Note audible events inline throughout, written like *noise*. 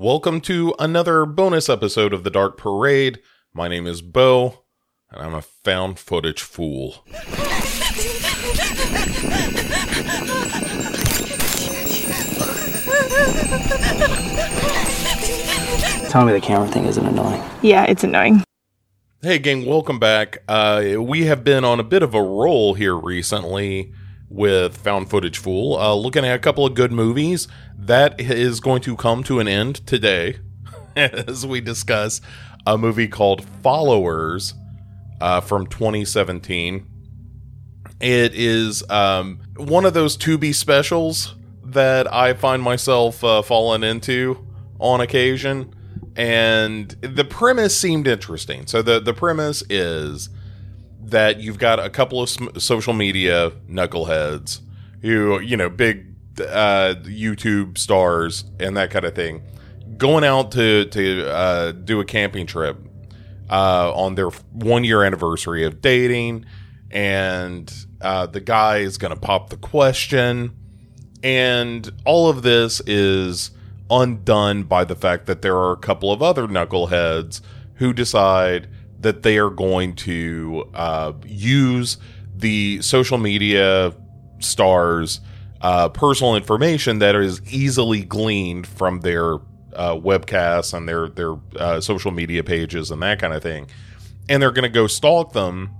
Welcome to another bonus episode of The Dark Parade. My name is Bo, and I'm a found footage fool. Tell me the camera thing isn't annoying. Yeah, it's annoying. Hey, gang, welcome back. Uh, we have been on a bit of a roll here recently with Found Footage Fool, uh, looking at a couple of good movies. That is going to come to an end today *laughs* as we discuss a movie called Followers uh, from 2017. It is um, one of those Tubi specials that I find myself uh, falling into on occasion. And the premise seemed interesting. So the, the premise is that you've got a couple of sm- social media knuckleheads who, you know, big uh, YouTube stars and that kind of thing, going out to to uh, do a camping trip uh, on their one year anniversary of dating, and uh, the guy is going to pop the question, and all of this is undone by the fact that there are a couple of other knuckleheads who decide that they are going to uh, use the social media stars uh, personal information that is easily gleaned from their uh, webcasts and their their uh, social media pages and that kind of thing, and they're going to go stalk them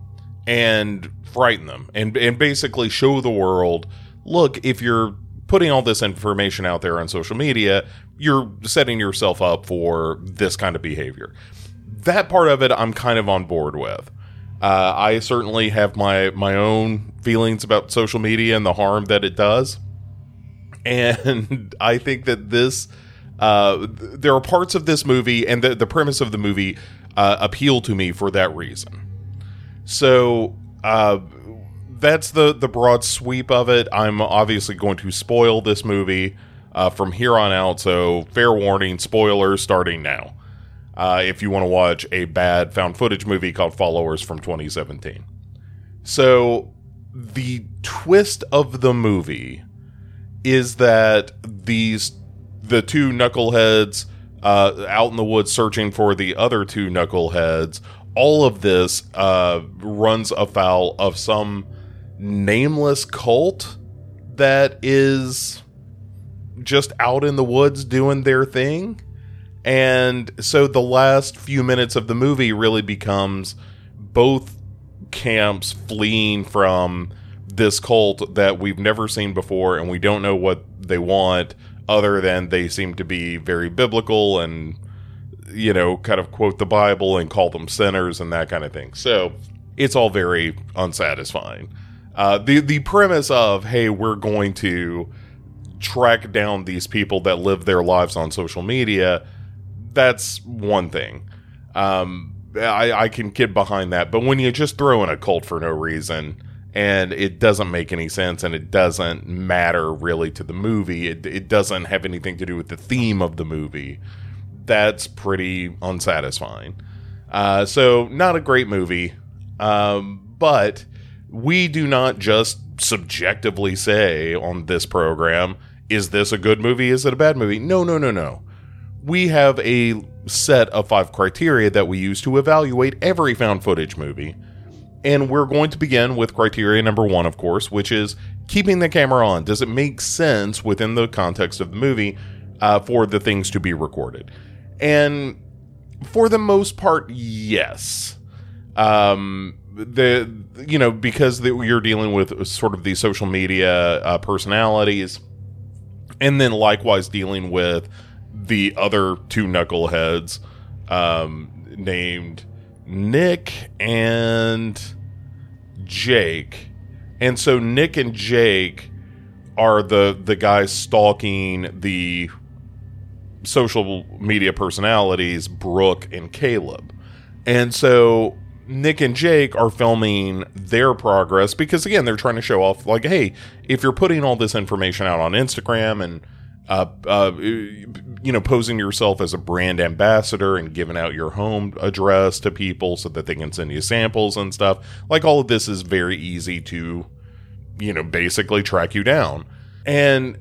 and frighten them and and basically show the world, look, if you're putting all this information out there on social media, you're setting yourself up for this kind of behavior. That part of it, I'm kind of on board with. Uh, I certainly have my my own feelings about social media and the harm that it does, and *laughs* I think that this uh, there are parts of this movie and the the premise of the movie uh, appeal to me for that reason. So uh, that's the the broad sweep of it. I'm obviously going to spoil this movie uh, from here on out, so fair warning, spoilers starting now uh, if you want to watch a bad found footage movie called Followers from 2017. So, the twist of the movie is that these the two knuckleheads uh, out in the woods searching for the other two knuckleheads. All of this uh, runs afoul of some nameless cult that is just out in the woods doing their thing and so the last few minutes of the movie really becomes both camps fleeing from this cult that we've never seen before and we don't know what they want other than they seem to be very biblical and you know kind of quote the bible and call them sinners and that kind of thing. So it's all very unsatisfying. Uh, the the premise of hey we're going to track down these people that live their lives on social media that's one thing. Um, I, I can get behind that, but when you just throw in a cult for no reason and it doesn't make any sense and it doesn't matter really to the movie, it, it doesn't have anything to do with the theme of the movie. That's pretty unsatisfying. Uh, so, not a great movie, um, but we do not just subjectively say on this program, is this a good movie? Is it a bad movie? No, no, no, no we have a set of five criteria that we use to evaluate every found footage movie. And we're going to begin with criteria number one, of course, which is keeping the camera on. Does it make sense within the context of the movie uh, for the things to be recorded? And for the most part, yes. Um, the you know because the, you're dealing with sort of these social media uh, personalities, and then likewise dealing with the other two knuckleheads um, named Nick and Jake. And so Nick and Jake are the the guys stalking the social media personalities Brooke and Caleb. And so Nick and Jake are filming their progress because again they're trying to show off like hey if you're putting all this information out on Instagram and uh, uh, you know, posing yourself as a brand ambassador and giving out your home address to people so that they can send you samples and stuff. Like all of this is very easy to, you know, basically track you down. And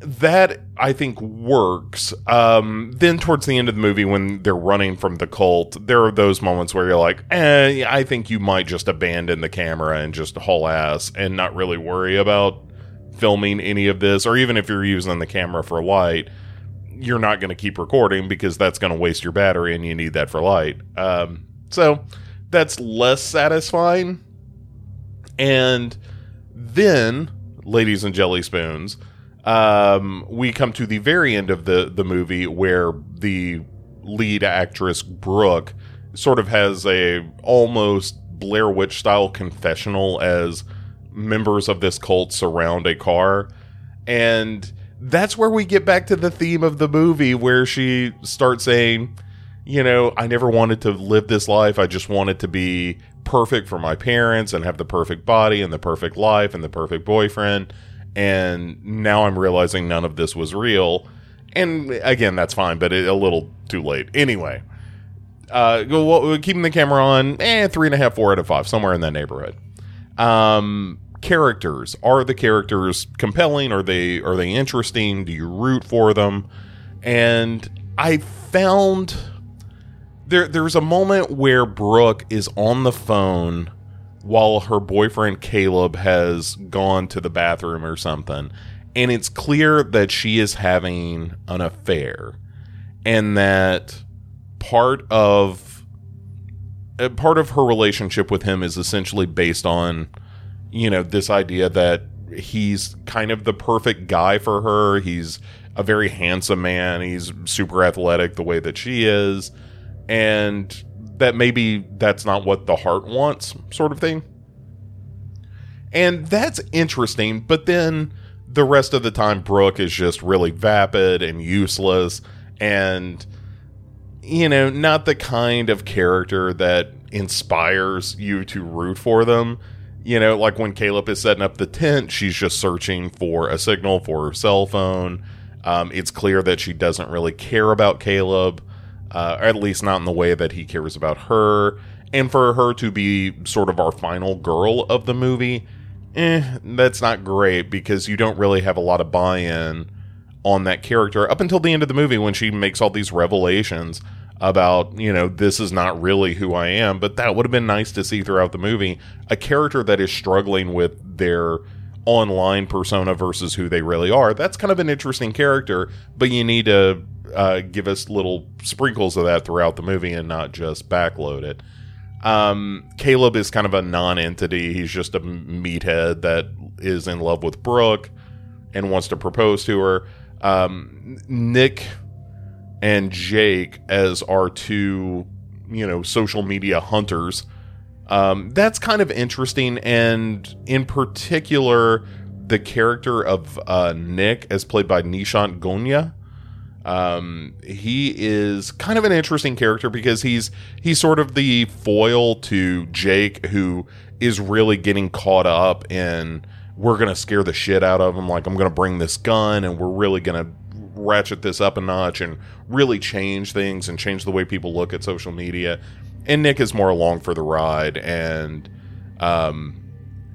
that I think works. Um, then towards the end of the movie, when they're running from the cult, there are those moments where you're like, eh, I think you might just abandon the camera and just haul ass and not really worry about filming any of this, or even if you're using the camera for light, you're not going to keep recording because that's going to waste your battery and you need that for light. Um, so that's less satisfying. And then, ladies and jelly spoons, um, we come to the very end of the the movie where the lead actress Brooke sort of has a almost Blair Witch style confessional as members of this cult surround a car and that's where we get back to the theme of the movie where she starts saying you know i never wanted to live this life i just wanted to be perfect for my parents and have the perfect body and the perfect life and the perfect boyfriend and now I'm realizing none of this was real. And again, that's fine, but it, a little too late. Anyway, uh, keeping the camera on, eh, three and a half, four out of five, somewhere in that neighborhood. Um, characters are the characters compelling? Are they are they interesting? Do you root for them? And I found there there's a moment where Brooke is on the phone while her boyfriend Caleb has gone to the bathroom or something. And it's clear that she is having an affair and that part of uh, part of her relationship with him is essentially based on you know this idea that he's kind of the perfect guy for her he's a very handsome man he's super athletic the way that she is and that maybe that's not what the heart wants, sort of thing. And that's interesting, but then the rest of the time, Brooke is just really vapid and useless and, you know, not the kind of character that inspires you to root for them. You know, like when Caleb is setting up the tent, she's just searching for a signal for her cell phone. Um, it's clear that she doesn't really care about Caleb uh, at least not in the way that he cares about her. And for her to be sort of our final girl of the movie, eh, that's not great because you don't really have a lot of buy in on that character up until the end of the movie when she makes all these revelations about, you know, this is not really who I am. But that would have been nice to see throughout the movie a character that is struggling with their online persona versus who they really are. That's kind of an interesting character, but you need to uh, give us little sprinkles of that throughout the movie and not just backload it. Um, Caleb is kind of a non-entity. He's just a meathead that is in love with Brooke and wants to propose to her. Um, Nick and Jake as our two, you know, social media hunters. Um, that's kind of interesting, and in particular, the character of uh, Nick, as played by Nishant Gonya, um, he is kind of an interesting character because he's he's sort of the foil to Jake, who is really getting caught up in we're gonna scare the shit out of him. Like I'm gonna bring this gun, and we're really gonna ratchet this up a notch and really change things and change the way people look at social media. And Nick is more along for the ride, and um,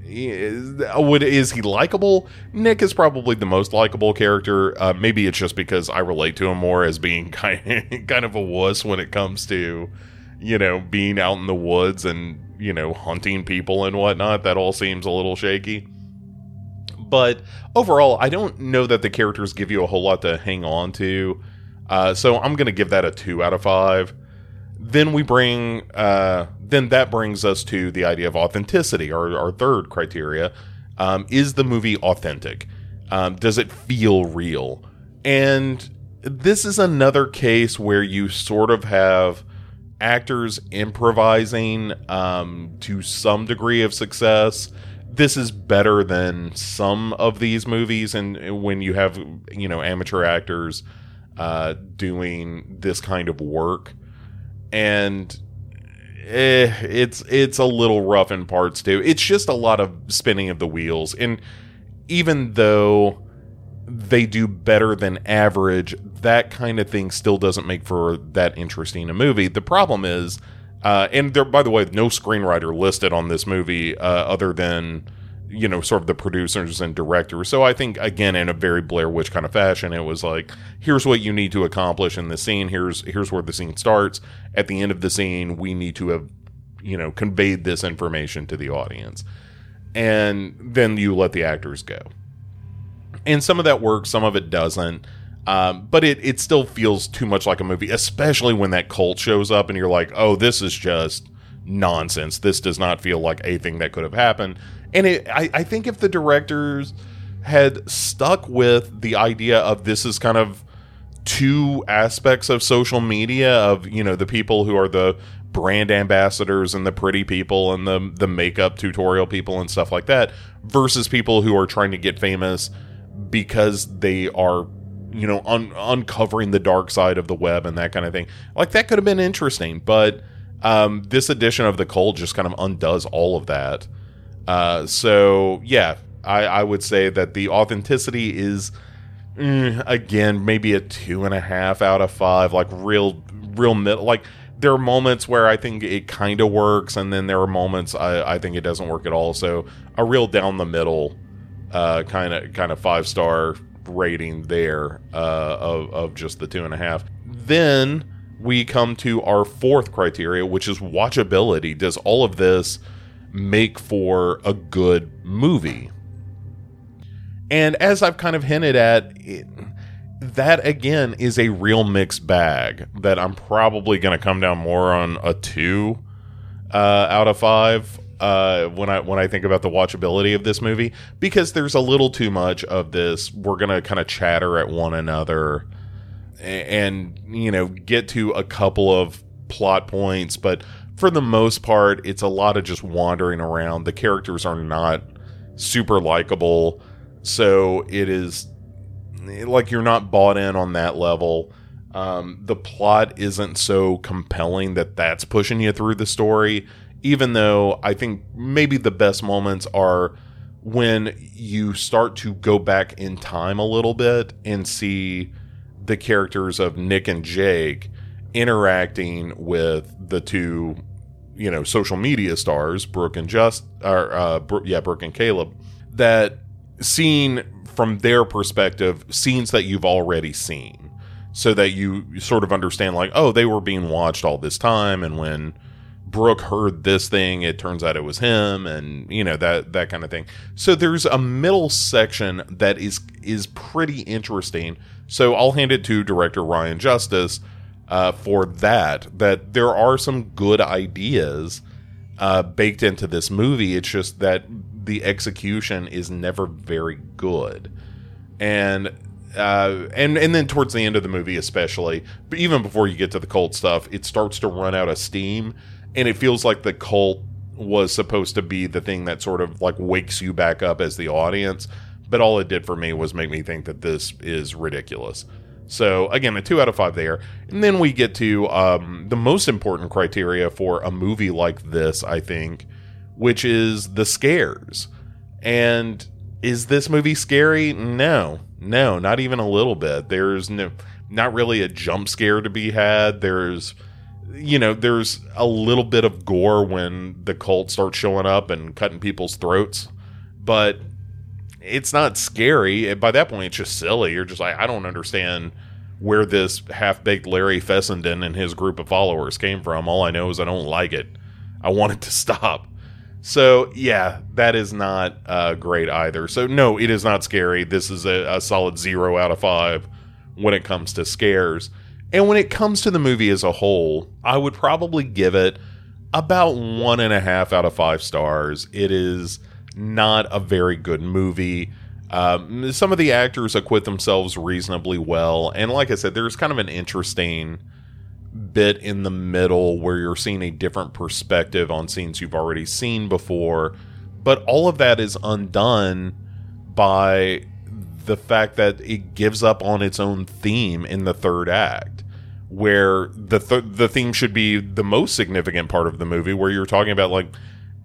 would is he likable? Nick is probably the most likable character. Uh, maybe it's just because I relate to him more as being *laughs* kind kind of a wuss when it comes to you know being out in the woods and you know hunting people and whatnot. That all seems a little shaky. But overall, I don't know that the characters give you a whole lot to hang on to. Uh, so I'm going to give that a two out of five. Then we bring uh, then that brings us to the idea of authenticity, our, our third criteria. Um, is the movie authentic? Um, does it feel real? And this is another case where you sort of have actors improvising um, to some degree of success. This is better than some of these movies, and when you have you know amateur actors uh, doing this kind of work, and eh, it's it's a little rough in parts too. It's just a lot of spinning of the wheels, and even though they do better than average, that kind of thing still doesn't make for that interesting a movie. The problem is, uh, and there, by the way, no screenwriter listed on this movie uh, other than you know, sort of the producers and directors. So I think again in a very Blair Witch kind of fashion, it was like, here's what you need to accomplish in the scene. Here's here's where the scene starts. At the end of the scene, we need to have, you know, conveyed this information to the audience. And then you let the actors go. And some of that works, some of it doesn't. Um, but it, it still feels too much like a movie, especially when that cult shows up and you're like, oh, this is just nonsense. This does not feel like a thing that could have happened. And it, I, I think if the directors had stuck with the idea of this is kind of two aspects of social media of you know the people who are the brand ambassadors and the pretty people and the the makeup tutorial people and stuff like that versus people who are trying to get famous because they are you know un- uncovering the dark side of the web and that kind of thing like that could have been interesting but um, this edition of the cold just kind of undoes all of that uh, so yeah I, I would say that the authenticity is mm, again maybe a two and a half out of five like real real middle like there are moments where I think it kind of works, and then there are moments I, I think it doesn't work at all. So a real down the middle kind of kind of five star rating there uh, of of just the two and a half. Then we come to our fourth criteria, which is watchability. Does all of this make for a good movie? And as I've kind of hinted at, it, that again is a real mixed bag that I'm probably going to come down more on a two uh, out of five uh, when I when I think about the watchability of this movie because there's a little too much of this. We're to kind of chatter at one another and you know get to a couple of plot points, but for the most part, it's a lot of just wandering around. The characters are not super likable, so it is like you're not bought in on that level. Um, the plot isn't so compelling that that's pushing you through the story. Even though I think maybe the best moments are when you start to go back in time a little bit and see the characters of Nick and Jake interacting with the two, you know, social media stars, Brooke and Just, or uh, yeah, Brooke and Caleb. That scene from their perspective scenes that you've already seen so that you sort of understand like oh they were being watched all this time and when brooke heard this thing it turns out it was him and you know that that kind of thing. So there's a middle section that is is pretty interesting. So i'll hand it to director ryan justice uh, for that that there are some good ideas uh, baked into this movie. It's just that the execution is never very good, and uh, and and then towards the end of the movie, especially, but even before you get to the cult stuff, it starts to run out of steam, and it feels like the cult was supposed to be the thing that sort of like wakes you back up as the audience, but all it did for me was make me think that this is ridiculous. So again, a two out of five there, and then we get to um, the most important criteria for a movie like this, I think, which is the scares. And is this movie scary? No, no, not even a little bit. There's no, not really a jump scare to be had. There's, you know, there's a little bit of gore when the cult starts showing up and cutting people's throats, but it's not scary. By that point, it's just silly. You're just like, I don't understand where this half baked Larry Fessenden and his group of followers came from. All I know is I don't like it. I want it to *laughs* stop. So yeah, that is not uh, great either. So no, it is not scary. This is a, a solid zero out of five when it comes to scares. And when it comes to the movie as a whole, I would probably give it about one and a half out of five stars. It is not a very good movie. Um, some of the actors acquit themselves reasonably well, and like I said, there's kind of an interesting bit in the middle where you're seeing a different perspective on scenes you've already seen before. But all of that is undone by the fact that it gives up on its own theme in the third act, where the th- the theme should be the most significant part of the movie, where you're talking about like,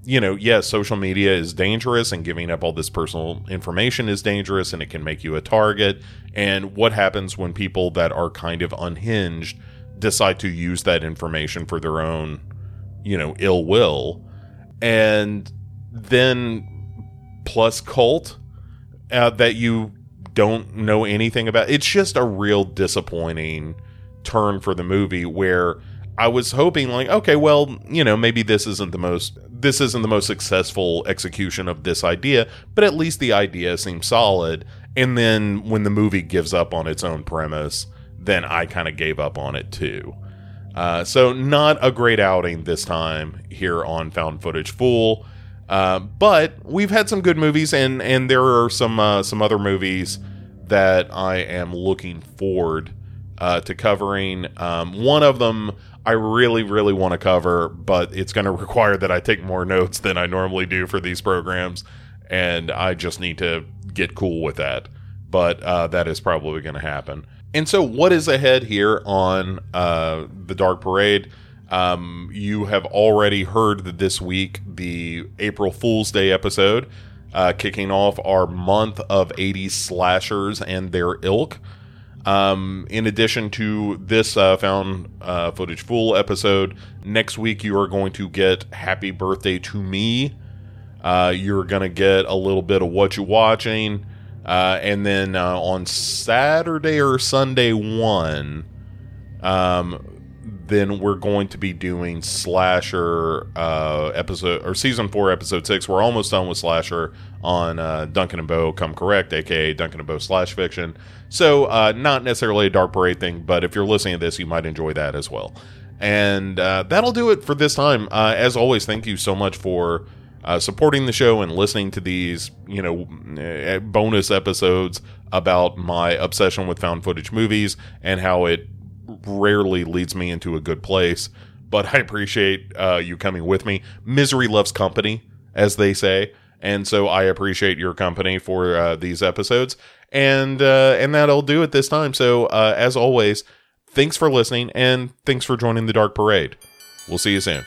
you know, yes, yeah, social media is dangerous, and giving up all this personal information is dangerous, and it can make you a target. And what happens when people that are kind of unhinged decide to use that information for their own, you know, ill will. And then plus cult uh, that you don't know anything about. It's just a real disappointing turn for the movie where I was hoping like okay, well, you know, maybe this isn't the most this isn't the most successful execution of this idea, but at least the idea seems solid. And then when the movie gives up on its own premise, then I kind of gave up on it too. Uh, so not a great outing this time here on Found Footage Fool. Uh, but we've had some good movies, and and there are some uh, some other movies that I am looking forward uh, to covering. Um, one of them I really really want to cover, but it's going *laughs* to require that I take more notes than I normally do for these programs, and I just need to get cool with that. But uh, that is probably going to happen. And so, what is ahead here on uh, the Dark Parade? Um, you have already heard that this week the April Fool's Day episode, uh, kicking off our month of 80s slashers and their ilk. Um, in addition to this uh, found uh, footage fool episode, next week you are going to get Happy Birthday to Me. Uh, you're going to get a little bit of what you're watching. Uh, and then uh, on Saturday or Sunday one, um, then we're going to be doing Slasher uh, episode or season four, episode six. We're almost done with Slasher on uh, Duncan and Bo Come Correct, aka Duncan and Bo Slash Fiction. So, uh, not necessarily a Dark Parade thing, but if you're listening to this, you might enjoy that as well. And uh, that'll do it for this time. Uh, as always, thank you so much for uh, supporting the show and listening to these, you know, eh, bonus episodes about my obsession with found footage movies and how it rarely leads me into a good place. But I appreciate uh, you coming with me. Misery loves company, as they say, and so I appreciate your company for uh, these episodes. And uh, and that'll do it this time. So uh, as always, thanks for listening and thanks for joining the Dark Parade. We'll see you soon.